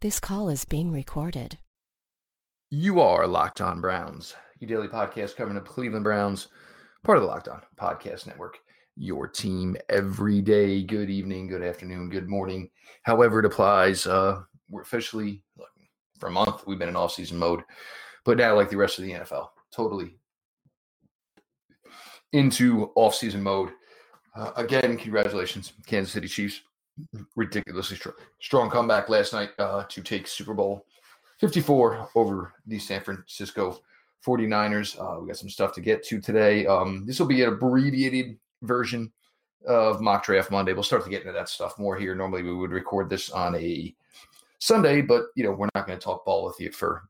This call is being recorded. You are Locked On Browns, your daily podcast covering the Cleveland Browns, part of the Locked On Podcast Network. Your team every day. Good evening, good afternoon, good morning. However, it applies. Uh, we're officially, look, for a month, we've been in off-season mode, but now, like the rest of the NFL, totally into off-season mode. Uh, again, congratulations, Kansas City Chiefs. Ridiculously strong, strong comeback last night uh, to take Super Bowl 54 over the San Francisco 49ers. Uh, we got some stuff to get to today. Um, this will be an abbreviated version of Mock Draft Monday. We'll start to get into that stuff more here. Normally, we would record this on a Sunday, but you know we're not going to talk ball with you for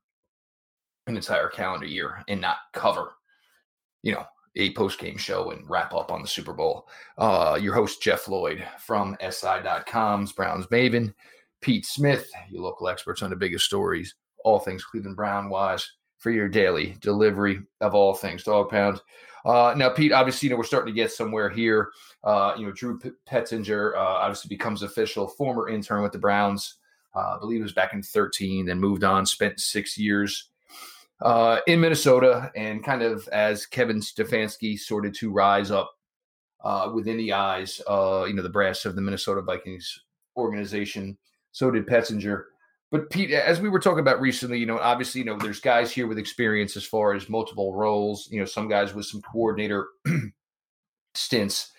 an entire calendar year and not cover, you know, a post game show and wrap up on the Super Bowl. Uh, your host, Jeff Lloyd from SI.com's Browns Maven, Pete Smith, your local experts on the biggest stories, all things Cleveland Brown wise, for your daily delivery of all things Dog Pound. Uh, now, Pete, obviously, you know, we're starting to get somewhere here. Uh, you know, Drew Petzing uh, obviously becomes official, former intern with the Browns. Uh, I believe it was back in 13, then moved on, spent six years uh, in Minnesota, and kind of as Kevin Stefanski sorted to rise up uh, within the eyes, uh, you know, the brass of the Minnesota Vikings organization. So did Petzing. But Pete, as we were talking about recently, you know, obviously, you know, there's guys here with experience as far as multiple roles. You know, some guys with some coordinator stints.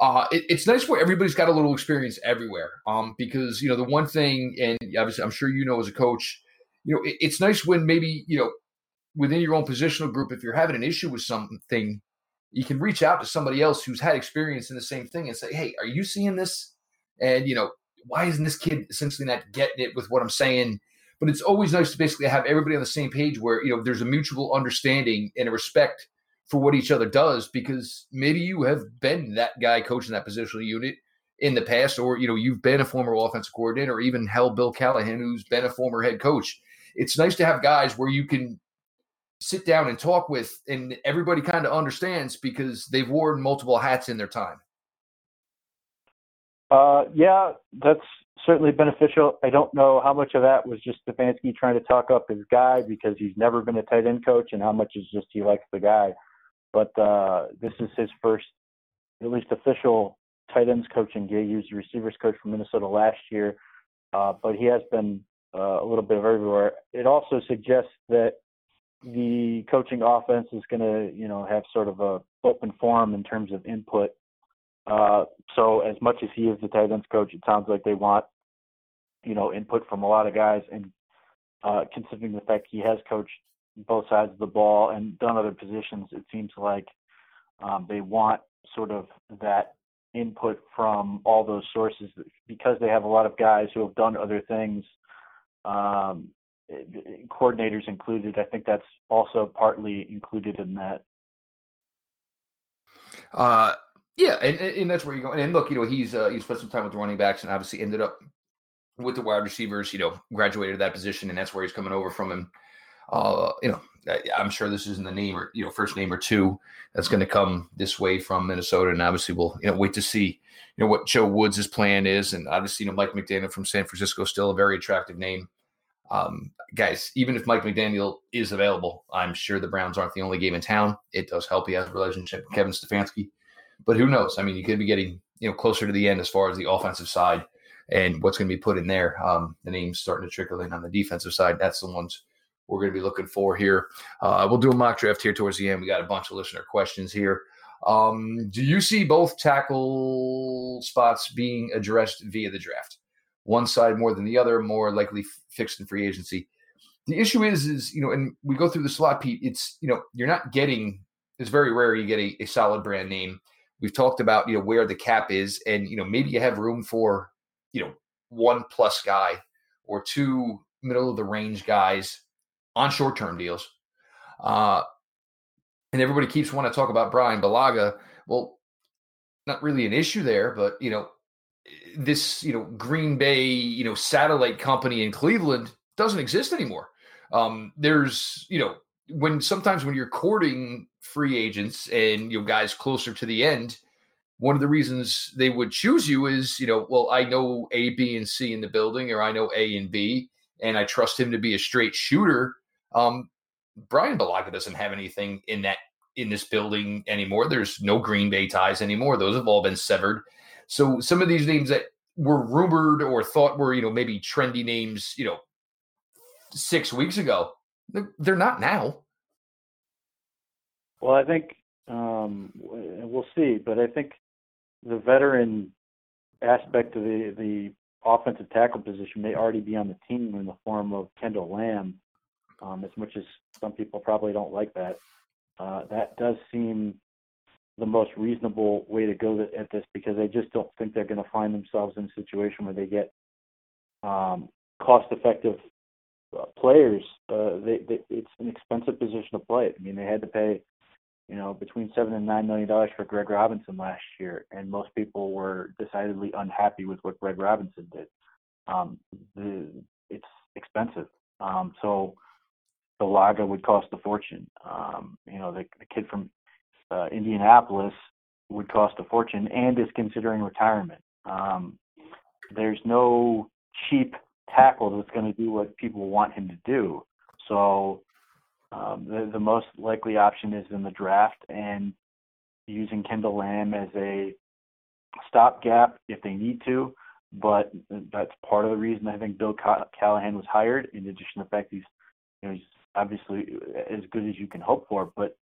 Uh, it, it's nice where everybody's got a little experience everywhere. Um, because you know the one thing, and obviously, I'm sure you know as a coach, you know, it, it's nice when maybe you know within your own positional group, if you're having an issue with something, you can reach out to somebody else who's had experience in the same thing and say, "Hey, are you seeing this?" And you know, why isn't this kid essentially not getting it with what I'm saying? But it's always nice to basically have everybody on the same page where you know there's a mutual understanding and a respect for what each other does because maybe you have been that guy coaching that positional unit in the past, or you know you've been a former offensive coordinator, or even hell Bill Callahan, who's been a former head coach. It's nice to have guys where you can sit down and talk with, and everybody kind of understands because they've worn multiple hats in their time. Uh, yeah, that's certainly beneficial. I don't know how much of that was just Stefanski trying to talk up his guy because he's never been a tight end coach, and how much is just he likes the guy. But uh, this is his first, at least official tight ends coaching gig. He was the receivers coach for Minnesota last year, uh, but he has been uh, a little bit of everywhere. It also suggests that the coaching offense is going to, you know, have sort of a open forum in terms of input uh, so as much as he is the tight ends coach, it sounds like they want, you know, input from a lot of guys. And uh, considering the fact he has coached both sides of the ball and done other positions, it seems like um, they want sort of that input from all those sources because they have a lot of guys who have done other things, um, coordinators included. I think that's also partly included in that. Uh, yeah, and, and that's where you go. And look, you know, he's uh, he spent some time with the running backs and obviously ended up with the wide receivers. You know, graduated that position, and that's where he's coming over from. And uh, you know, I'm sure this isn't the name or you know first name or two that's going to come this way from Minnesota. And obviously, we'll you know wait to see you know what Joe Woods' plan is. And obviously, you know, Mike McDaniel from San Francisco still a very attractive name. Um, guys, even if Mike McDaniel is available, I'm sure the Browns aren't the only game in town. It does help he has a relationship with Kevin Stefanski. But who knows? I mean, you could be getting you know closer to the end as far as the offensive side and what's going to be put in there. Um, the names starting to trickle in on the defensive side. That's the ones we're going to be looking for here. Uh, we'll do a mock draft here towards the end. We got a bunch of listener questions here. Um, do you see both tackle spots being addressed via the draft? One side more than the other, more likely fixed in free agency. The issue is, is you know, and we go through the slot, Pete. It's you know, you're not getting. It's very rare you get a, a solid brand name We've talked about you know where the cap is, and you know maybe you have room for you know one plus guy or two middle of the range guys on short term deals. Uh, and everybody keeps wanting to talk about Bryan Bulaga. Well, not really an issue there, but you know this you know Green Bay you know satellite company in Cleveland doesn't exist anymore. Um, there's you know when sometimes when you're courting free agents and you know guys closer to the end, one of the reasons they would choose you is you know well I know A, B, and C in the building, or I know A and B, and I trust him to be a straight shooter. Um, Bryan Bulaga doesn't have anything in that in this building anymore. There's no Green Bay ties anymore. Those have all been severed. So some of these names that were rumored or thought were, you know, maybe trendy names, you know, six weeks ago, they're not now. Well, I think um, we'll see, but I think the veteran aspect of the the offensive tackle position may already be on the team in the form of Kendall Lamm. Um, as much as some people probably don't like that, uh, that does seem the most reasonable way to go at this because I just don't think they're going to find themselves in a situation where they get um, cost-effective uh, players. Uh, they, they, it's an expensive position to play. I mean, they had to pay you know, between seven and nine million dollars for Greg Robinson last year, and most people were decidedly unhappy with what Greg Robinson did. Um, the, it's expensive, um, so Bulaga would cost a fortune. Um, you know, the, the kid from uh, Indianapolis would cost a fortune, and is considering retirement. Um, there's no cheap tackle that's going to do what people want him to do. So um, the, the most likely option is in the draft and using Kendall Lamm as a stopgap if they need to. But that's part of the reason I think Bill Callahan was hired. In addition to the fact he's, you know, he's obviously as good as you can hope for. But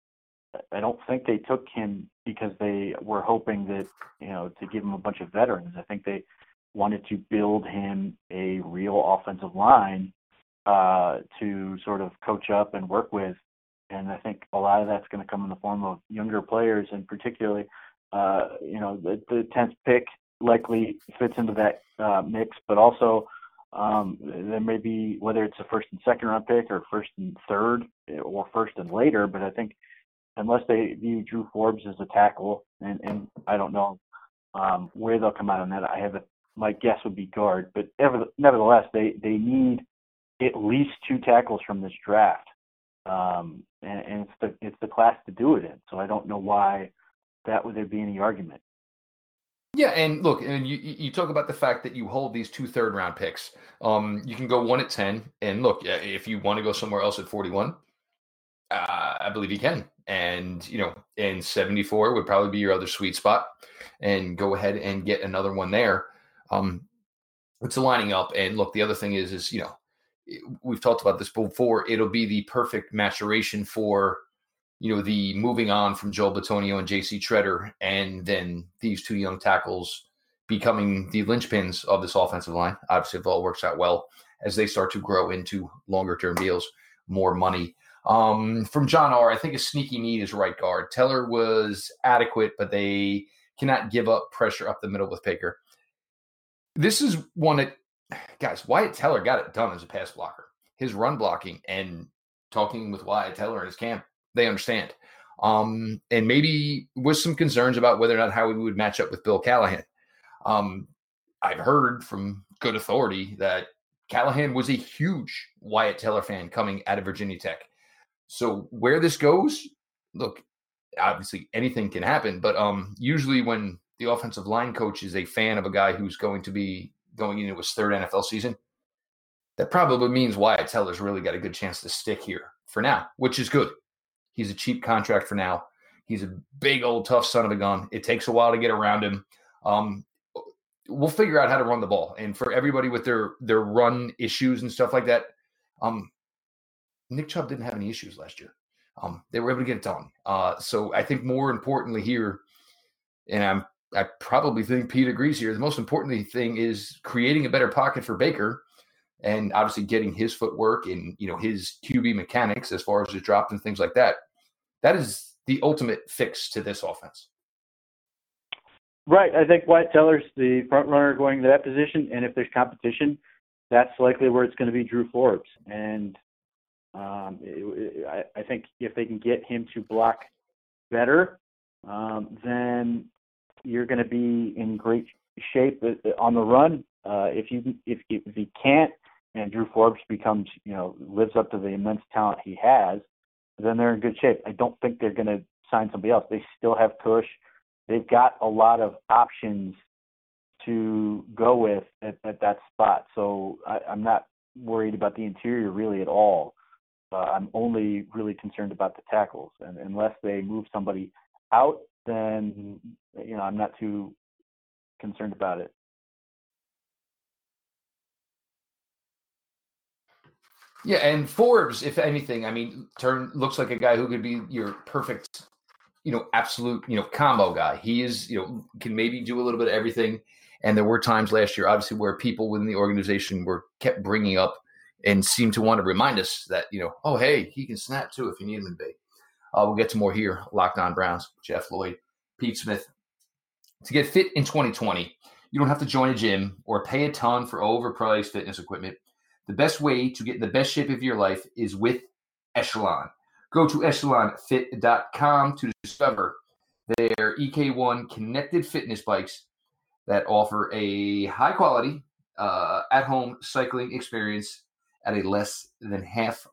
I don't think they took him because they were hoping that you know to give him a bunch of veterans. I think they wanted to build him a real offensive line uh, to sort of coach up and work with. And I think a lot of that's going to come in the form of younger players, and particularly, uh, you know, the, the 10th pick likely fits into that uh, mix, but also um, there may be whether it's a first and second round pick or first and third or first and later. But I think unless they view Drew Forbes as a tackle, and, and I don't know um, where they'll come out on that. I have a, my guess would be guard, but ever, nevertheless, they they need at least two tackles from this draft, um, and, and it's the it's the class to do it in. So I don't know why that would there be any argument. Yeah, and look, and you you talk about the fact that you hold these two third round picks. Um, you can go one at ten, and look, if you want to go somewhere else at forty one, uh, I believe you can. And you know, and seventy four would probably be your other sweet spot, and go ahead and get another one there. Um, it's lining up, and look, the other thing is, is you know, we've talked about this before. It'll be the perfect maturation for, you know, the moving on from Joel Bitonio and J.C. Tretter, and then these two young tackles becoming the linchpins of this offensive line. Obviously, if all works out well as they start to grow into longer term deals, more money. Um, from John R, I think a sneaky need is right guard. Teller was adequate, but they cannot give up pressure up the middle with Baker. This is one that guys, Wyatt Teller got it done as a pass blocker. His run blocking and talking with Wyatt Teller in his camp, they understand. Um, and maybe with some concerns about whether or not how we would match up with Bill Callahan. Um, I've heard from good authority that Callahan was a huge Wyatt Teller fan coming out of Virginia Tech. So where this goes, look, obviously anything can happen, but um, usually when the offensive line coach is a fan of a guy who's going to be going into his third NFL season, that probably means Wyatt Teller's really got a good chance to stick here for now, which is good. He's a cheap contract for now. He's a big old tough son of a gun. It takes a while to get around him. Um, we'll figure out how to run the ball. And for everybody with their their run issues and stuff like that, um, Nick Chubb didn't have any issues last year. Um, they were able to get it done. Uh, so I think more importantly here, and I'm I probably think Pete agrees here. The most important thing is creating a better pocket for Baker and obviously getting his footwork and you know his QB mechanics as far as his drop and things like that. That is the ultimate fix to this offense. Right. I think Wyatt Teller's the front runner going to that position, and if there's competition, that's likely where it's going to be Drew Forbes. And um, it, I, I think if they can get him to block better, um, then you're going to be in great shape on the run. Uh, if you if if he can't, and Drew Forbes becomes you know lives up to the immense talent he has, then they're in good shape. I don't think they're going to sign somebody else. They still have Cush. They've got a lot of options to go with at, at that spot. So I, I'm not worried about the interior really at all. Uh, I'm only really concerned about the tackles, and unless they move somebody out, then you know I'm not too concerned about it. Yeah, and Forbes, if anything, I mean, turn looks like a guy who could be your perfect, you know, absolute, you know, combo guy. He is, you know, can maybe do a little bit of everything. And there were times last year, obviously, where people within the organization were kept bringing up and seem to want to remind us that, you know, oh, hey, he can snap too if you need him to be. Uh, we'll get to more here. Locked on Browns, Jeff Lloyd, Pete Smith. To get fit in 2020, you don't have to join a gym or pay a ton for overpriced fitness equipment. The best way to get in the best shape of your life is with Echelon. Go to echelonfit.com to discover their EK1 connected fitness bikes that offer a high quality uh, at home cycling experience at a less than half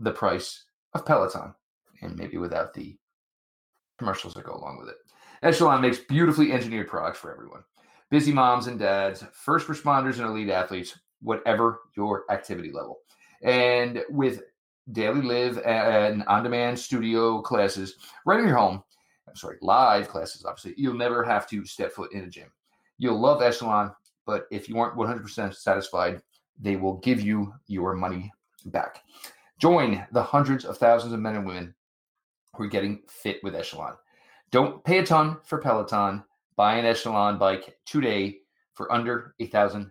the price of Peloton, and maybe without the commercials that go along with it. Echelon makes beautifully engineered products for everyone busy moms and dads, first responders, and elite athletes whatever your activity level. And with daily live and on demand studio classes right in your home, I'm sorry, live classes, obviously, you'll never have to step foot in a gym. You'll love Echelon, but if you aren't 100% satisfied, they will give you your money back. Join the hundreds of thousands of men and women who are getting fit with Echelon. Don't pay a ton for Peloton. Buy an Echelon bike today for under a $1,000.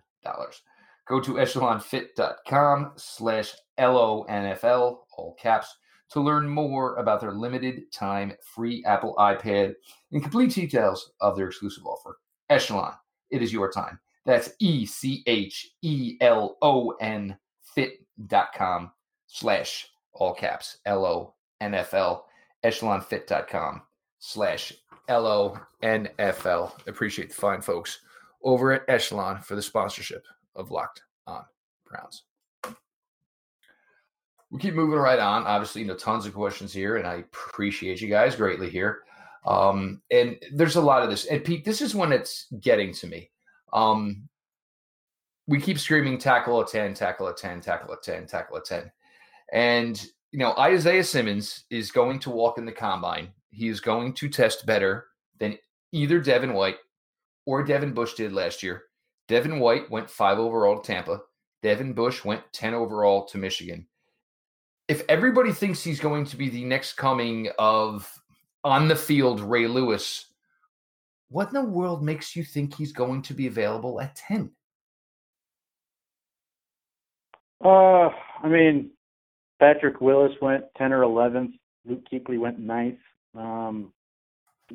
Go to echelonfit.com slash LONFL, all caps, to learn more about their limited time free Apple iPad and complete details of their exclusive offer. Echelon, it is your time. That's E C H E L O N fit.com slash all caps L O N F L echelonfit.com slash L O N F L. Appreciate the fine folks over at Echelon for the sponsorship of Locked On Browns. We keep moving right on. Obviously, you know, tons of questions here, and I appreciate you guys greatly here. Um, and there's a lot of this. And Pete, this is when it's getting to me. Um, we keep screaming tackle a 10, tackle a 10, tackle a 10, tackle a 10. And, you know, Isaiah Simmons is going to walk in the combine. He is going to test better than either Devin White or Devin Bush did last year. Devin White went five overall to Tampa. Devin Bush went 10 overall to Michigan. If everybody thinks he's going to be the next coming of on the field Ray Lewis, what in the world makes you think he's going to be available at 10? Uh, I mean, Patrick Willis went 10 or 11th. Luke Kuechly went ninth. Um,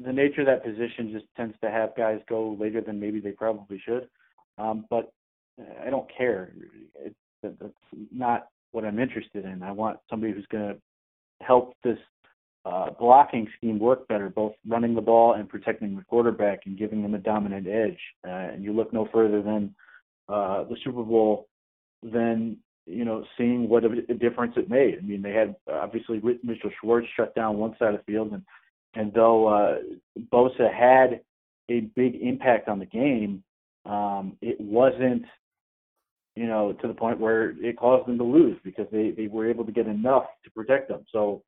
the nature of that position just tends to have guys go later than maybe they probably should. Um, but I don't care. It, that's not what I'm interested in. I want somebody who's going to help this uh, blocking scheme work better, both running the ball and protecting the quarterback and giving them a dominant edge. Uh, and you look no further than uh, the Super Bowl than you know seeing what a, difference it made. I mean, they had obviously Mitchell Schwartz shut down one side of the field, and and though uh, Bosa had a big impact on the game, um, it wasn't, you know, to the point where it caused them to lose because they, they were able to get enough to protect them. So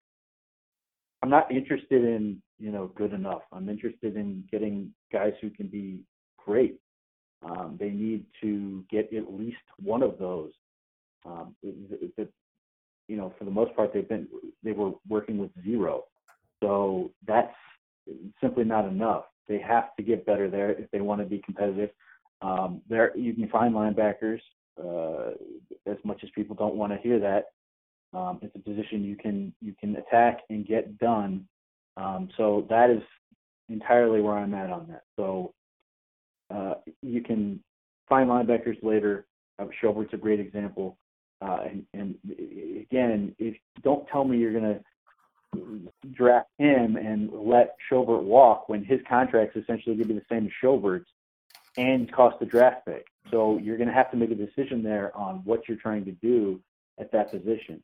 I'm not interested in, you know, good enough. I'm interested in getting guys who can be great. Um, they need to get at least one of those. Um, the, the, you know, for the most part, they've been they were working with zero, so that's simply not enough. They have to get better there if they want to be competitive. Um, there you can find linebackers. Uh, as much as people don't want to hear that, um, it's a position you can you can attack and get done. Um, so that is entirely where I'm at on that. So uh, you can find linebackers later. Uh, Schobert's a great example. Uh, and, and again, if don't tell me you're going to draft him and let Schobert walk when his contract's essentially going to be the same as Schobert's and cost the draft pick. So you're going to have to make a decision there on what you're trying to do at that position.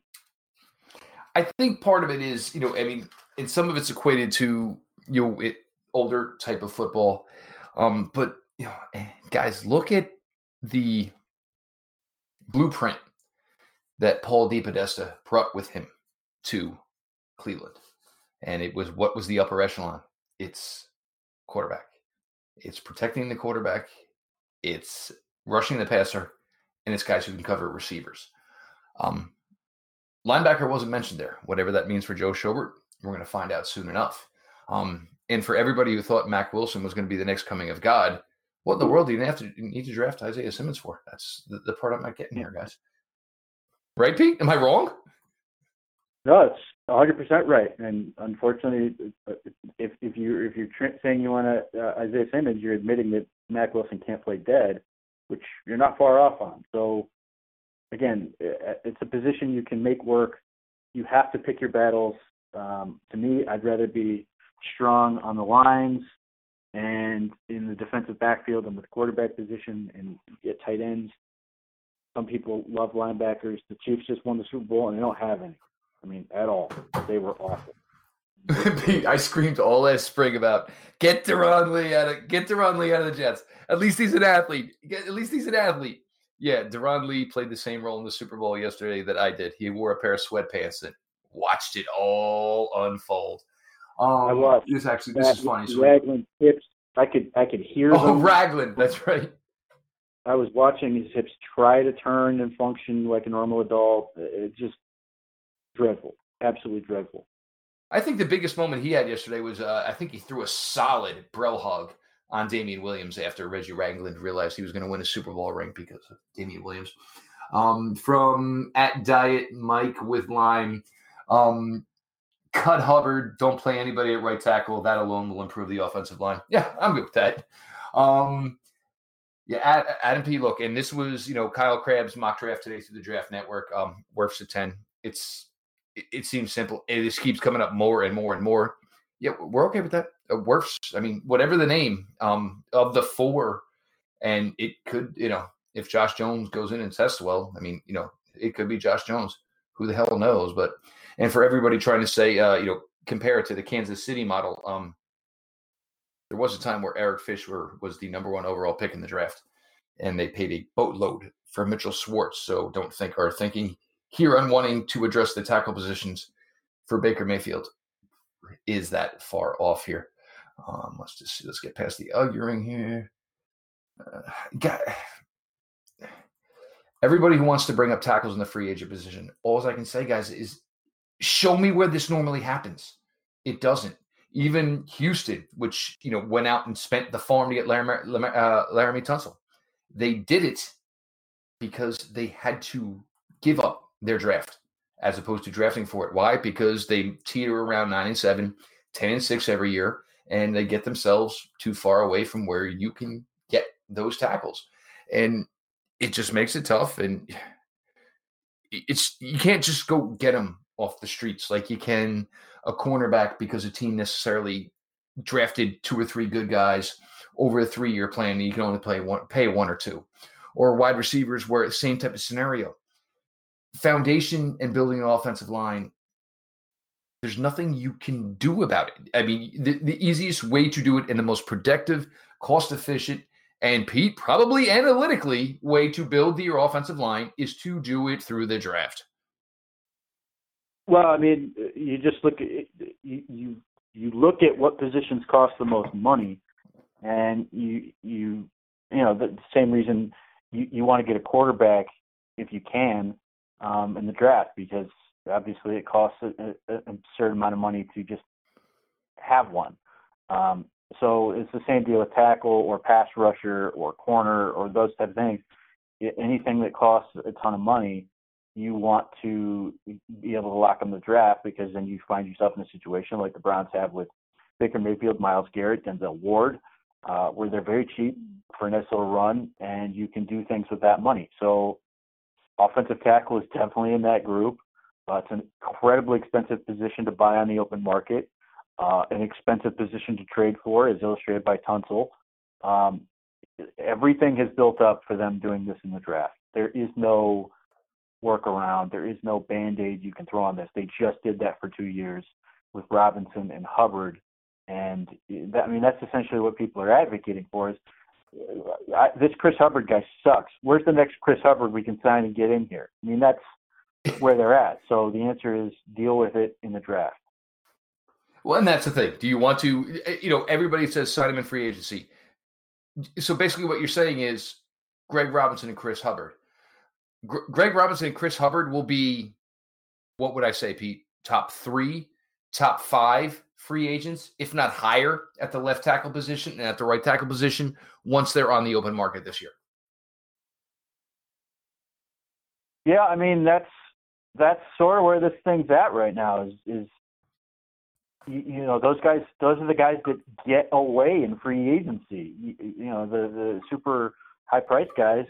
I think part of it is, you know, I mean, and some of it's equated to you know it, older type of football, um, but you know, eh, guys, look at the blueprint that Paul DePodesta brought with him to Cleveland. And it was what was the upper echelon? It's quarterback. It's protecting the quarterback. It's rushing the passer, and it's guys who can cover receivers. Um, linebacker wasn't mentioned there. Whatever that means for Joe Schobert, we're going to find out soon enough. Um, and for everybody who thought Mac Wilson was going to be the next coming of God, what in the world do you have to need to draft Isaiah Simmons for? That's the, the part I'm not getting here, guys. Right, Pete? Am I wrong? No, it's 100 percent right. And unfortunately, if if you if you're saying you want to uh, Isaiah Simmons, you're admitting that Mac Wilson can't play dead, which you're not far off on. So again, it's a position you can make work. You have to pick your battles. Um, to me, I'd rather be strong on the lines and in the defensive backfield and with quarterback position and get tight ends. Some people love linebackers. The Chiefs just won the Super Bowl and they don't have any. I mean, at all. They were awful. I screamed all last spring about get Darron Lee out of get Darron Lee out of the Jets. At least he's an athlete. At least he's an athlete. Yeah, Darron Lee played the same role in the Super Bowl yesterday that I did. He wore a pair of sweatpants and watched it all unfold. Um, I watched. This actually this is funny. So Ragland hips. I could I could hear. Oh, them. Ragland. That's right. I was watching his hips try to turn and function like a normal adult. It's just dreadful, absolutely dreadful. I think the biggest moment he had yesterday was uh, I think he threw a solid bro hug on Damien Williams after Reggie Ragland realized he was going to win a Super Bowl ring because of Damien Williams. Um, from at Diet Mike with Lime, um, cut Hubbard, don't play anybody at right tackle. That alone will improve the offensive line. Yeah, I'm good with that. Um, yeah, Adam P. Look, and this was you know Kyle Crabbs' mock draft today through the Draft Network. Um, worth a ten. It's it, it seems simple. It just keeps coming up more and more and more. Yeah, we're okay with that. Uh, worse. I mean, whatever the name um, of the four, and it could, you know, if Josh Jones goes in and tests well, I mean, you know, it could be Josh Jones. Who the hell knows? But and for everybody trying to say, uh, you know, compare it to the Kansas City model, um, there was a time where Eric Fisher was the number one overall pick in the draft, and they paid a boatload for Mitchell Schwartz. So don't think or thinking here on wanting to address the tackle positions for Baker Mayfield is that far off here. Um, let's just see, let's get past the arguing here. Uh, got everybody who wants to bring up tackles in the free agent position. All I can say, guys, is show me where this normally happens. It doesn't. Even Houston, which you know went out and spent the farm to get Laremy, uh, Laremy Tunsil, they did it because they had to give up their draft as opposed to drafting for it. Why? Because they teeter around nine and seven, 10 and six every year, and they get themselves too far away from where you can get those tackles. And it just makes it tough. And it's you can't just go get them off the streets like you can a cornerback because a team necessarily drafted two or three good guys over a three year plan and you can only play one pay one or two. Or wide receivers where the same type of scenario foundation and building an offensive line, there's nothing you can do about it. I mean, the, the easiest way to do it and the most productive, cost efficient, and Pete, probably analytically, way to build your offensive line is to do it through the draft. Well, I mean, you just look at you you, you look at what positions cost the most money, and you you you know the same reason you, you want to get a quarterback if you can um, in the draft because obviously it costs a, a, a certain amount of money to just have one. Um, so it's the same deal with tackle or pass rusher or corner or those type of things. Anything that costs a ton of money, you want to be able to lock in the draft because then you find yourself in a situation like the Browns have with Baker Mayfield, Myles Garrett, Denzel Ward, uh, where they're very cheap for a nice run, and you can do things with that money. So Offensive tackle is definitely in that group. Uh, it's an incredibly expensive position to buy on the open market, uh, an expensive position to trade for, as illustrated by Tunsil. Um, everything has built up for them doing this in the draft. There is no workaround. There is no band aid you can throw on this. They just did that for two years with Robinson and Hubbard, and that, I mean that's essentially what people are advocating for. Is I, this Chris Hubbard guy sucks. Where's the next Chris Hubbard we can sign and get in here? I mean, that's where they're at. So the answer is deal with it in the draft. Well, and that's the thing. Do you want to, you know, everybody says sign him in free agency. So basically, what you're saying is Greg Robinson and Chris Hubbard. Gr- Greg Robinson and Chris Hubbard will be, what would I say, Pete? Top three, top five free agents, if not higher, at the left tackle position and at the right tackle position once they're on the open market this year. Yeah, I mean that's that's sort of where this thing's at right now. Is is you, you know those guys? Those are the guys that get away in free agency. You, you know the the super high price guys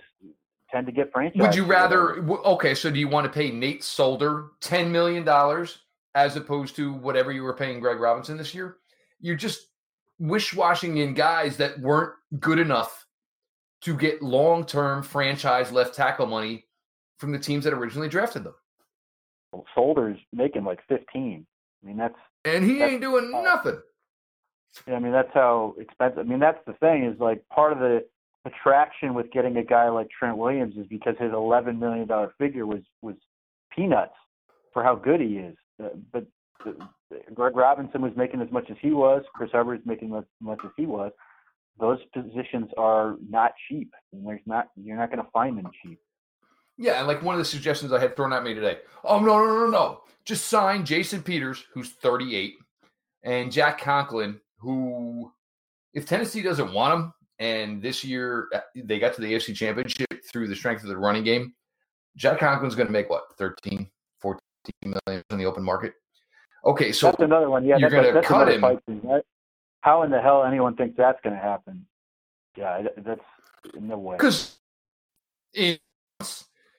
tend to get franchise. Would you rather? Okay, so do you want to pay Nate Solder ten million dollars as opposed to whatever you were paying Greg Robinson this year? You're just wish-washing in guys that weren't good enough to get long-term franchise left tackle money from the teams that originally drafted them. Solder's making like 15. I mean, that's and he that's, ain't doing uh, nothing. I mean, that's how expensive. I mean, that's the thing is like part of the attraction with getting a guy like Trent Williams is because his 11 million dollar figure was was peanuts for how good he is. Uh, but uh, Greg Robinson was making as much as he was. Chris Hubbard's making as much as he was. Those positions are not cheap, and there's not you're not going to find them cheap. Yeah, and like one of the suggestions I had thrown at me today. Oh no, no, no, no! Just sign Jason Peters, who's 38, and Jack Conklin, who, if Tennessee doesn't want him, and this year uh, they got to the AFC Championship through the strength of the running game, Jack Conklin's going to make what 13, 14 million in the open market. Okay, so that's another one. Yeah, you're going to cut him. Thing, How in the hell anyone thinks that's going to happen? Yeah, that's no way. Because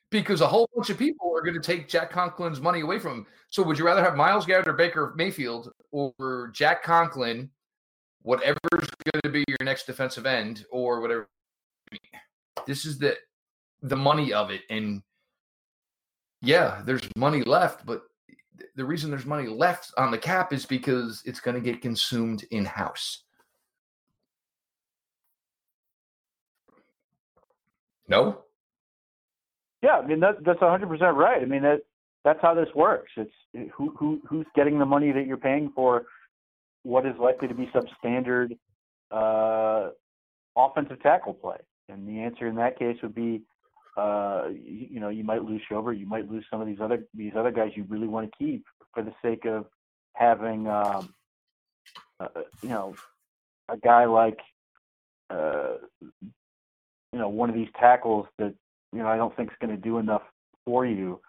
because a whole bunch of people are going to take Jack Conklin's money away from him. So would you rather have Myles Garrett or Baker Mayfield or Jack Conklin, whatever's going to be your next defensive end or whatever? This is the the money of it, and yeah, there's money left, but the reason there's money left on the cap is because it's going to get consumed in house. No, yeah, I mean that, that's 100 percent right. I mean that that's how this works. It's who who who's getting the money that you're paying for what is likely to be substandard uh, offensive tackle play, and the answer in that case would be, uh, you, you know, you might lose Schober, you might lose some of these other these other guys you really want to keep for the sake of having, um, uh, you know, a guy like, uh, you know, one of these tackles that you know I don't think is going to do enough for you.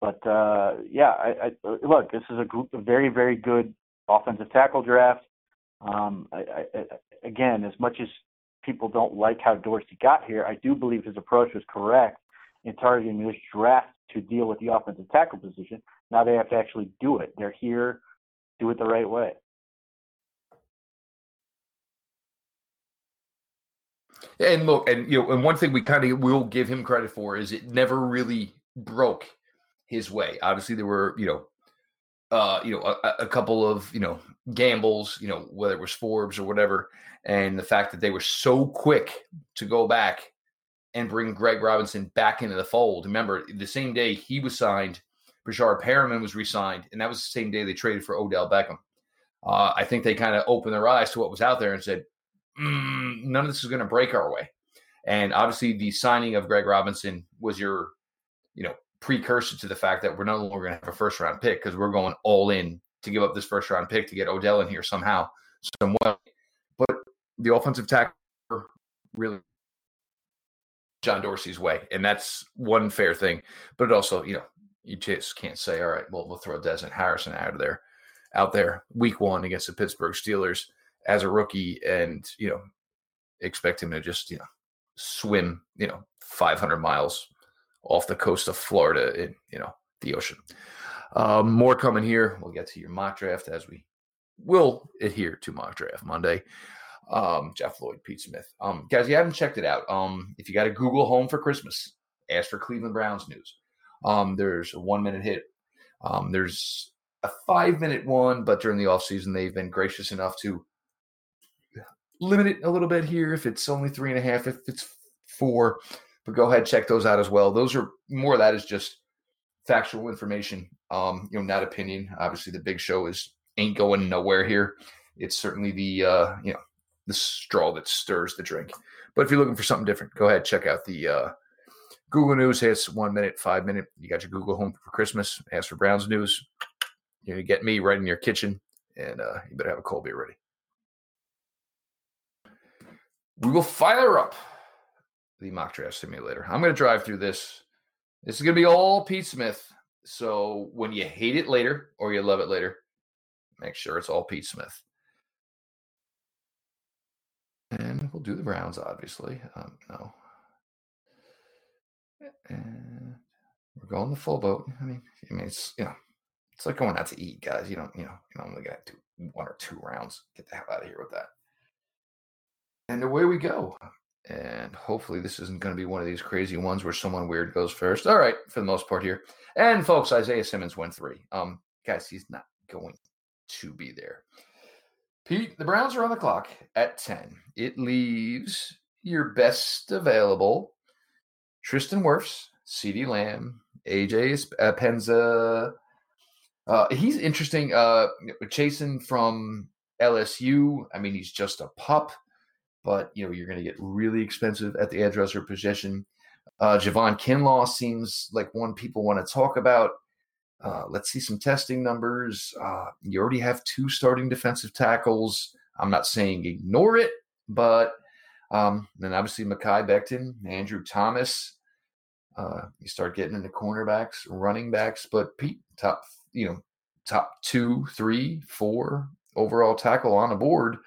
But uh, yeah, I, I, look, this is a group of very very good offensive tackle draft. Um, I, I, again, as much as people don't like how Dorsey got here, I do believe his approach was correct in targeting this draft to deal with the offensive tackle position. Now they have to actually do it. They're here, do it the right way. And look, and you know, and one thing we kind of will give him credit for is it never really broke his way. Obviously, there were you know, uh, you know, a, a couple of you know gambles, you know, whether it was Forbes or whatever, and the fact that they were so quick to go back and bring Greg Robinson back into the fold. Remember, the same day he was signed, Breshad Perriman was re-signed, and that was the same day they traded for Odell Beckham. Uh, I think they kind of opened their eyes to what was out there and said, mm, none of this is going to break our way. And obviously, the signing of Greg Robinson was your, you know, precursor to the fact that we're no longer going to have a first round pick because we're going all in to give up this first round pick to get Odell in here somehow, some way. But the offensive tackle really John Dorsey's way, and that's one fair thing. But it also, you know, you just can't say, all right, well, we'll throw Desmond Harrison out of there, out there, week one against the Pittsburgh Steelers as a rookie and, you know, expect him to just, you know, swim, you know, 500 miles off the coast of Florida in, you know, the ocean. Um, more coming here. We'll get to your mock draft as we will adhere to mock draft Monday. Um, Jeff Lloyd, Pete Smith. Um, guys, you haven't checked it out. Um, if you got a Google Home for Christmas, ask for Cleveland Browns news. Um, there's a one minute hit. Um, there's a five minute one, but during the off season, they've been gracious enough to limit it a little bit here if it's only three and a half, if it's four. But go ahead, check those out as well. Those are more of that is just factual information. Um, you know, not opinion. Obviously, the big show is ain't going nowhere here. It's certainly the uh, you know the straw that stirs the drink. But if you're looking for something different, go ahead check out the uh, Google News. Hey, it's one minute, five minute. You got your Google Home for Christmas. Ask for Browns news. Gonna get me right in your kitchen, and uh, you better have a cold beer ready. We will fire up the mock draft simulator. I'm going to drive through this. This is going to be all Pete Smith. So when you hate it later or you love it later, make sure it's all Pete Smith. And we'll do the Browns, obviously. Um, no. And we're going the full boat. I mean, I mean, it's you know, it's like going out to eat, guys. You don't, you know, you only got to do one or two rounds. Get the hell out of here with that. And away we go. And hopefully, this isn't going to be one of these crazy ones where someone weird goes first. All right, for the most part here. And folks, Isaiah Simmons went three. Um, guys, he's not going to be there. Pete, the Browns are on the clock at 10. It leaves your best available Tristan Wirfs, CeeDee Lamb, AJ uh, Penza. Uh, he's interesting. Uh, Chaisson from LSU. I mean, he's just a pup but you know you're going to get really expensive at the edge rusher position. Uh, Javon Kinlaw seems like one people want to talk about. Uh, let's see some testing numbers. Uh, you already have two starting defensive tackles. I'm not saying ignore it, but um, then obviously Mekhi Becton, Andrew Thomas. Uh, you start getting into cornerbacks, running backs, but Pete, top, you know, top two, three, four overall tackle on the board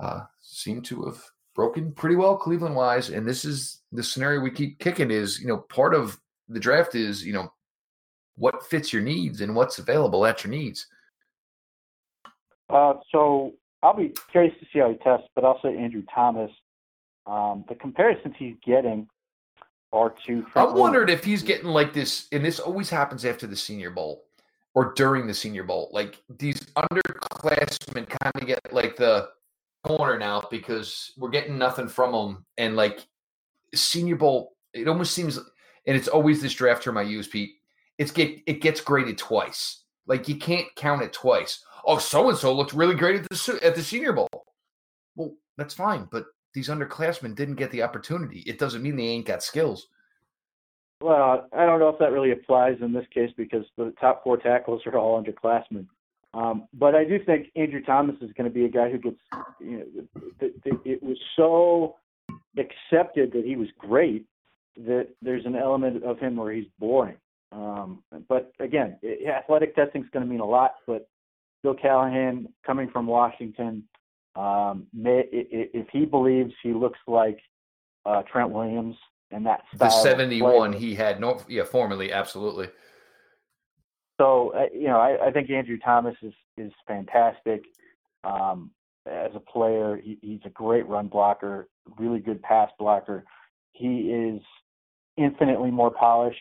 uh, seem to have broken pretty well Cleveland wise. And this is the scenario we keep kicking is, you know, part of the draft is, you know, what fits your needs and what's available at your needs. Uh, so I'll be curious to see how he tests, but I'll say Andrew Thomas. Um, the comparisons he's getting are to. I wondered if he's getting like this, and this always happens after the Senior Bowl or during the Senior Bowl. Like these underclassmen kind of get like the corner now because we're getting nothing from them. And like Senior Bowl, it almost seems, and it's always this draft term I use, Pete. It's get it gets graded twice. Like you can't count it twice. Oh, so and so looked really great at the at the Senior Bowl. Well, that's fine, but these underclassmen didn't get the opportunity. It doesn't mean they ain't got skills. Well, I don't know if that really applies in this case because the top four tackles are all underclassmen. Um, but I do think Andrew Thomas is going to be a guy who gets. You know, it, it, it was so accepted that he was great that there's an element of him where he's boring. Um, but again, it, athletic testing is going to mean a lot. But Bill Callahan, coming from Washington, um, may, if he believes he looks like uh, Trent Williams and that style, the seventy-one he had, no, yeah, formerly, absolutely. So uh, you know, I, I think Andrew Thomas is is fantastic um, as a player. He, he's a great run blocker, really good pass blocker. He is infinitely more polished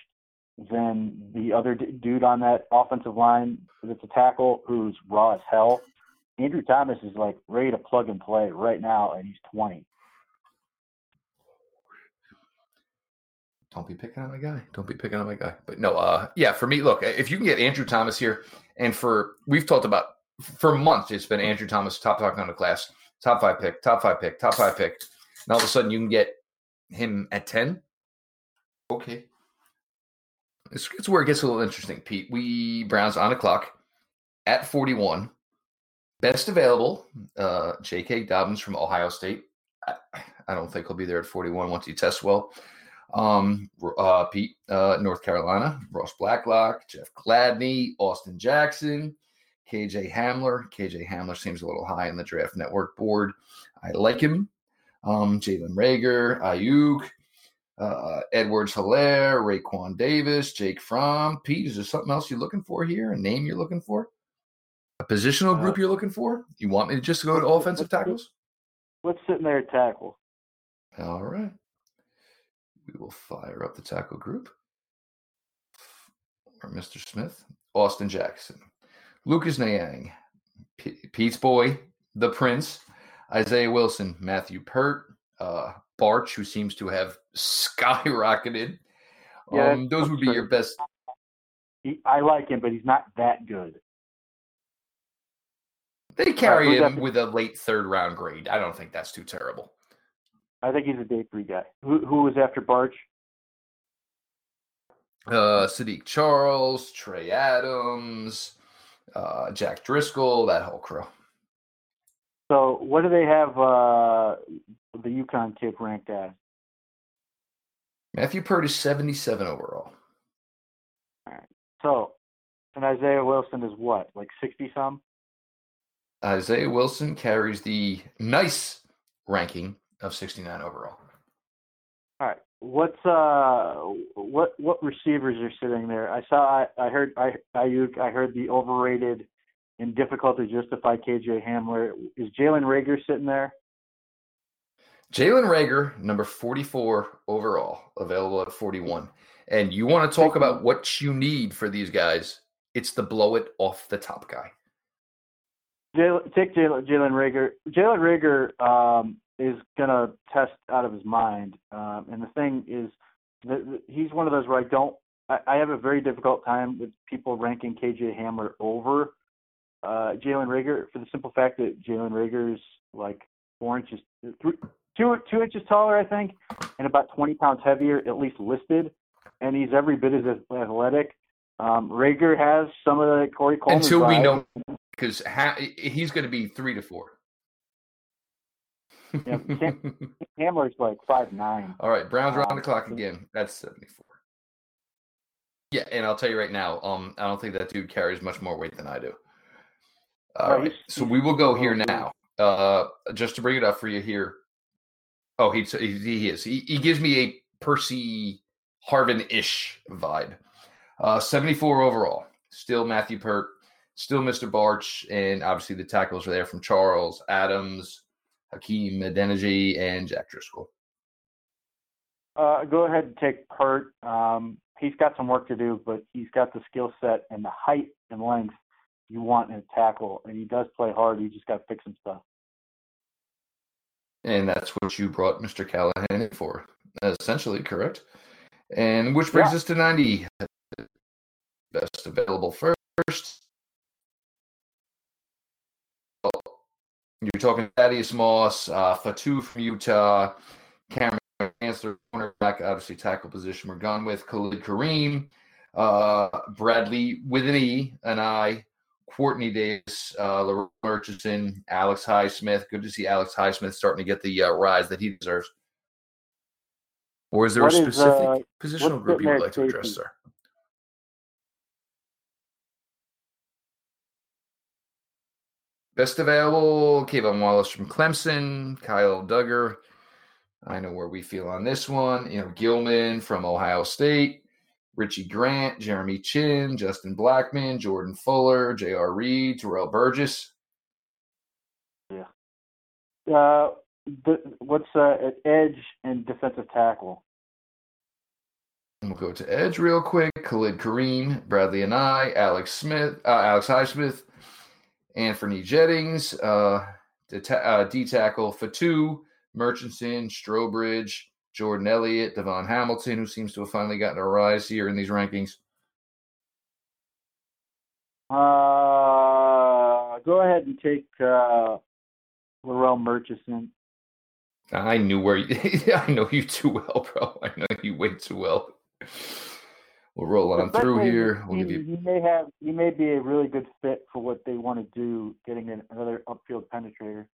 than the other d- dude on that offensive line that's a tackle who's raw as hell. Andrew Thomas is like ready to plug and play right now, and he's 20. Don't be picking on my guy. Don't be picking on my guy. But no, uh, yeah, for me, look, if you can get Andrew Thomas here, and for we've talked about for months, it's been Andrew Thomas, top talking on the class, top five pick, top five pick, top five pick. And all of a sudden, you can get him at ten. Okay, it's, it's where it gets a little interesting, Pete. We Browns on the clock at forty-one. Best available, uh, J.K. Dobbins from Ohio State. I, I don't think he'll be there at 41 once he tests well. Um, uh, Pete, uh, North Carolina, Ross Blacklock, Jeff Gladney, Austin Jackson, KJ Hamler. KJ Hamler seems a little high on the draft network board. I like him. Um, Jalen Reagor, Aiyuk, uh, Edwards Helaire, Raekwon Davis, Jake Fromm. Pete, is there something else you're looking for here? A name you're looking for? A positional group uh, you're looking for? You want me to just go to offensive tackles? What's sitting there at tackle? All right. We will fire up the tackle group. Or Mr. Smith, Austin Jackson, Lucas Niang, P- Pete's boy, the Prince, Isaiah Wilson, Matthew Peart, uh, Bartch, who seems to have skyrocketed. Yeah, um, those would be your best. he, I like him, but he's not that good. They carry him with a late third round grade. I don't think that's too terrible. I think he's a day three guy. Who who was after Bartch? Uh, Saahdiq Charles, Trey Adams, uh, Jack Driscoll, that whole crew. So what do they have uh, the UConn kid ranked as? Matthew Peart, 77 overall. All right. So, and Isaiah Wilson is what, like sixty some? Isaiah Wilson carries the nice ranking of 69 overall. All right. What's uh what what receivers are sitting there? I saw I, I heard I Aiyuk I heard the overrated and difficult to justify KJ Hamler. Is Jalen Reagor sitting there? Jalen Reagor, number 44 overall, available at 41. And you want to talk about what you need for these guys? It's the blow it off the top guy. Jalen, take Jalen Jalen Reagor. Jalen Reagor um, is gonna test out of his mind, um, and the thing is, that he's one of those where I don't. I, I have a very difficult time with people ranking KJ Hamler over uh, Jalen Reagor for the simple fact that Jalen Reagor's like four inches, three, two two inches taller, I think, and about 20 pounds heavier, at least listed, and he's every bit as athletic. Um, Reagor has some of the Corey Coleman Until we know, because ha- he's going to be three to four. Yeah, can't- Hamler's like five nine. All right, Browns are on Um, the clock again. That's 74. Yeah, and I'll tell you right now, um, I don't think that dude carries much more weight than I do. All No, right, so we will go here now. Uh, just to bring it up for you here. Oh, he's, he, he is. He, he gives me a Percy Harvin ish vibe. Uh, 74 overall. Still Matthew Peart, still Mr. Bartch, and obviously the tackles are there from Charles, Adams, Hakeem Adeniji, and Jack Driscoll. Uh, go ahead and take Hurt. Um, he's got some work to do, but he's got the skill set and the height and length you want in a tackle, and he does play hard. He just got to fix some stuff. And that's what you brought Mr. Callahan in for, essentially, correct? And which brings Yeah. us to 90. Best available first. You're talking Thaddeus Moss, uh, Fotu from Utah, Cameron Chancellor, cornerback, obviously tackle position we're gone with, Khalid Kareem, uh, Bradley with an E, an I, Courtney Davis, uh, Murchison, Alex Highsmith. Good to see Alex Highsmith starting to get the uh, rise that he deserves. Or is there What a is, specific uh, positional group you would like to address, sir? Best available, K'Von Wallace from Clemson, Kyle Dugger. I know where we feel on this one. You know, Gilman from Ohio State, Richie Grant, Jeremy Chinn, Justin Blackmon, Jordan Fuller, J.R. Reed, Terrell Burgess. Yeah. Uh, the, what's uh, at edge and defensive tackle? And we'll go to Edge real quick. Khalid Kareem, Bradley and I, Alex Smith, uh, Alex Highsmith, Anthony Jennings, uh, D, uh, tackle Fatu, Murchison, Strowbridge, Jordan Elliott, Davon Hamilton, who seems to have finally gotten a rise here in these rankings. Uh, go ahead and take uh, Larrell Murchison. I knew where you, I know you too well, bro. I know you way too well. We'll roll on through here. We'll you may have he may be a really good fit for what they want to do, getting an, another upfield penetrator.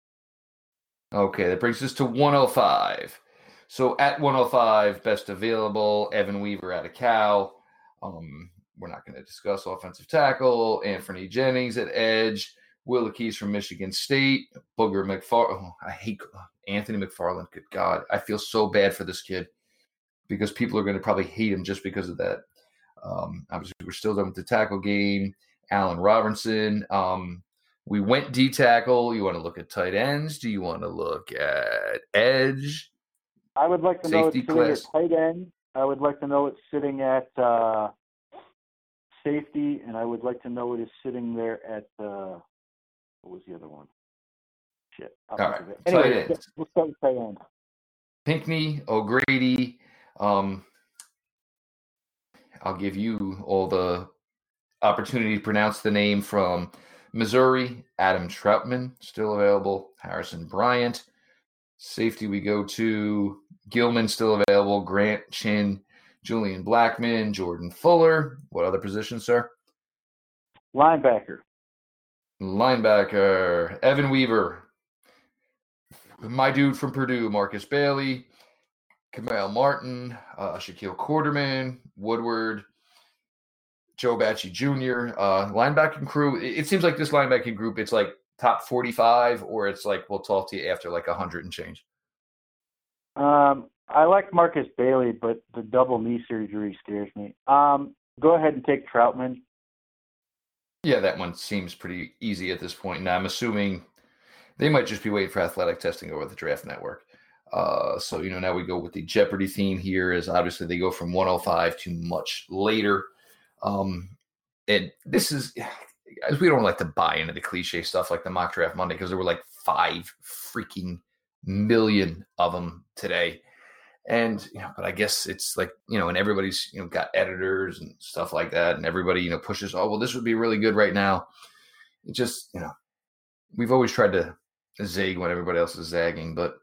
Okay, that brings us to 105. So at 105, best available, Evan Weaver out of Cal. Um, we're not going to discuss offensive tackle. Anthony Jennings at edge. Will Keys from Michigan State. Booger McFarland. Oh, I hate Anthony McFarland. Good God. I feel so bad for this kid because people are going to probably hate him just because of that. Um, obviously, we're still done with the tackle game. Allen Robinson. Um, we went D tackle. You want to look at tight ends? Do you want to look at edge? I would like to know it's Safety sitting at tight end. I would like to know it's sitting at uh, safety, and I would like to know it is sitting there at uh, what was the other one? Shit. I'll All right, tight Anyway, ends. let's start with tight end. Pinkney, O'Grady. Um, I'll give you all the opportunity to pronounce the name from Missouri, Adam Trautman, still available. Harrison Bryant. Safety, we go to Gilman, still available. Grant Chinn, Julian Blackmon, Jordan Fuller. What other positions, sir? Linebacker. Linebacker, Evan Weaver. My dude from Purdue, Marcus Bailey. Kamal Martin, uh, Shaquille Quarterman, Woodward, Joe Bachie Jr., uh, linebacking crew. It, it, seems like this linebacking group, it's like top 45, or it's like we'll talk to you after like 100 and change. Um, I like Marcus Bailey, but the double knee surgery scares me. Um, go ahead and take Trautman. Yeah, that one seems pretty easy at this point. Now I'm assuming they might just be waiting for athletic testing over the draft network. Uh, so you know now we go with the Jeopardy theme here is obviously they go from 105 to much later. Um, and this is as we don't like to buy into the cliche stuff like the mock draft Monday because there were like five freaking million of them today. And you know, but I guess it's like you know, and everybody's you know got editors and stuff like that, and everybody you know pushes. Oh well, this would be really good right now. It just you know, we've always tried to zig when everybody else is zagging, but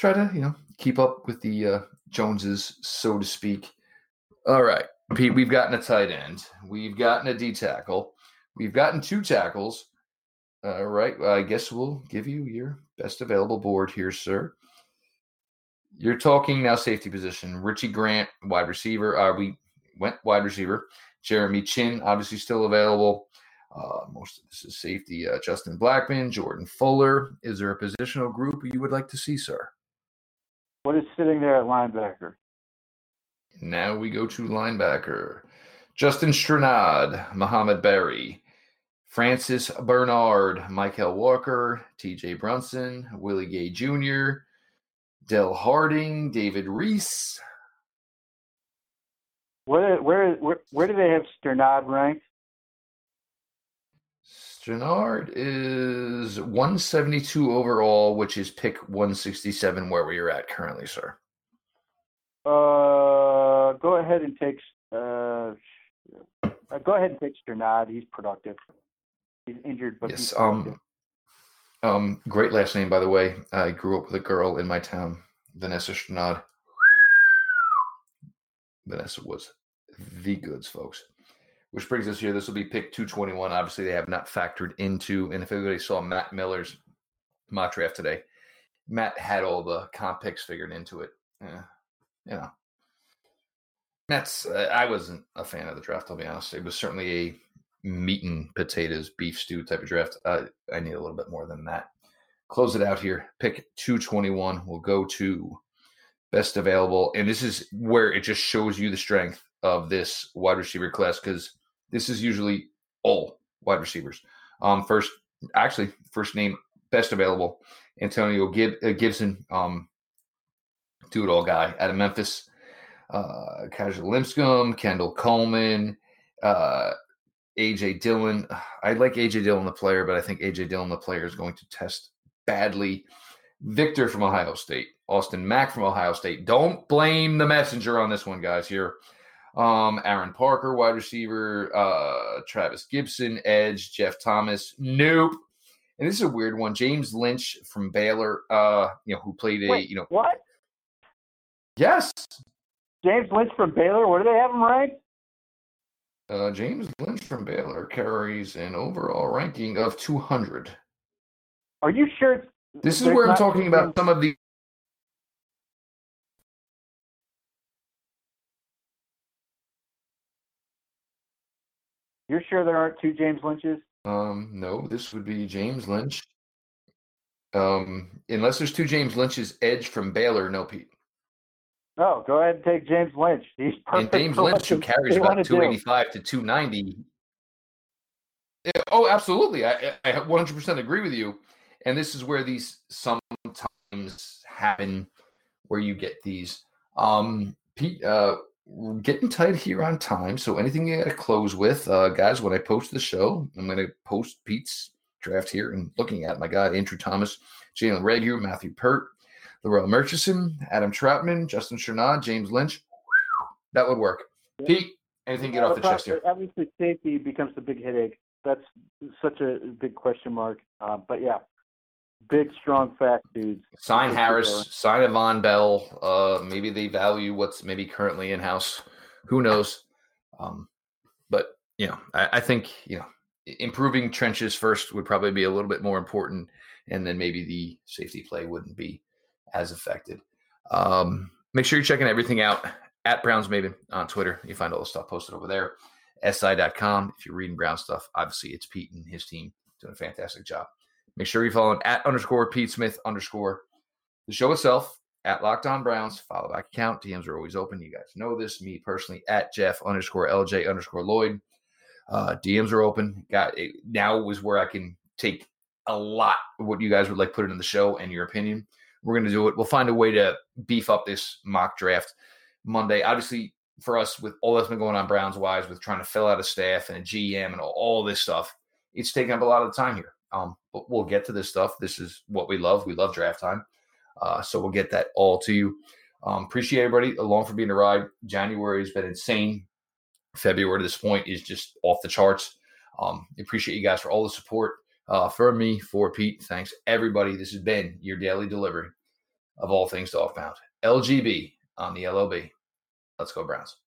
try to you know keep up with the uh, Joneses, so to speak. All right, Pete, we've gotten a tight end, we've gotten a D tackle, we've gotten two tackles. All right, well, I guess we'll give you your best available board here, sir. You're talking now safety position. Richie Grant, wide receiver. Uh, we went wide receiver. Jeremy Chinn, obviously still available. Uh, most of this is safety. Uh, Justin Blackmon, Jordan Fuller. Is there a positional group you would like to see, sir? What is sitting there at linebacker? Now we go to linebacker. Justin Strnad, Mohamed Barry, Francis Bernard, Michael Walker, TJ Brunson, Willie Gay Jr., Dell Harding, David Reese. Where, where, where, where do they have Strnad ranked? Strnad is 172 overall, which is pick 167 where we are at currently, sir. Uh, go ahead and take. Uh, go ahead and take Strnad. He's productive. He's injured, but yes. um, um, great last name, by the way. I grew up with a girl in my town, Vanessa Strnad. Vanessa was the goods, folks which brings us here. This will be pick 221. Obviously, they have not factored into, and if anybody saw Matt Miller's mock draft today, Matt had all the comp picks figured into it. Yeah, you know, Matt's. Uh, I wasn't a fan of the draft. I'll be honest. It was certainly a meat and potatoes beef stew type of draft. Uh, I need a little bit more than that. Close it out here. Pick 221. We'll go to best available, and this is where it just shows you the strength of this wide receiver class because this is usually all wide receivers. Um, first, actually, first name best available, Antonio Gib, uh, Gibson, um, do it all guy out of Memphis. Uh, Kaiser Lipscomb, Kendall Coleman, uh, AJ Dillon. I like AJ Dillon, the player, but I think AJ Dillon, the player, is going to test badly. Victor from Ohio State, Austin Mack from Ohio State. Don't blame the messenger on this one, guys. Here, um, Aaron Parker, wide receiver, uh, Travis Gibson, edge, Jeff Thomas, nope. And this is a weird one. James Lynch from Baylor, uh, you know, who played a, Wait, you know, what? Yes, James Lynch from Baylor. Where do they have him ranked? Uh, James Lynch from Baylor carries an overall ranking of 200. Are you sure? This is where I'm talking about some of the You're sure there aren't two James Lynches? Um, no, this would be James Lynch. Um, unless there's two James Lynches, Edge from Baylor, no Pete. No, go ahead and take James Lynch. He's perfect. And James Lynch, who carries about 285 to 290. Yeah, oh, absolutely. I, I 100% agree with you. And this is where these sometimes happen, where you get these. Um, Pete, uh, we're getting tight here on time. So anything you got to close with, uh, guys? When I post the show, I'm going to post Pete's draft here and looking at my guy Andrew Thomas, Jalen Reagor, Matthew Peart, Larrell Murchison, Adam Trautman, Justin Strnad, James Lynch. That would work. Pete, Anything get off the chest here? Obviously, safety becomes the big headache. That's such a big question mark. Uh, but yeah, big, strong, fat dudes. Sign Harris, sign Avon Bell. Uh, maybe they value what's maybe currently in house. Who knows? Um, but you know, I, I, think you know, improving trenches first would probably be a little bit more important, and then maybe the safety play wouldn't be as affected. Um, make sure you're checking everything out at Browns Maven on Twitter. You find all the stuff posted over there. SI.com. If you're reading Brown stuff, obviously it's Pete and his team doing a fantastic job. Make sure you follow at underscore Pete Smith underscore the show itself at Locked On Browns. Follow back account. DMs are always open. You guys know this. Me personally at Jeff underscore LJ underscore Lloyd. Uh, DMs are open. Got it, now is where I can take a lot of what you guys would like put it in the show and your opinion. We're to do it. We'll find a way to beef up this mock draft Monday. Obviously, for us, with all that's been going on Browns wise, with trying to fill out a staff and a GM and all, all this stuff, it's taking up a lot of the time here. Um, but we'll get to this stuff. This is what we love. We love draft time. Uh, so we'll get that all to you. Um, appreciate everybody along for being a ride. January has been insane. February to this point is just off the charts. Um, appreciate you guys for all the support. Uh, for me, for Pete, thanks everybody. This has been your daily delivery of all things Dogpound. LGB on the LOB. Let's go Browns.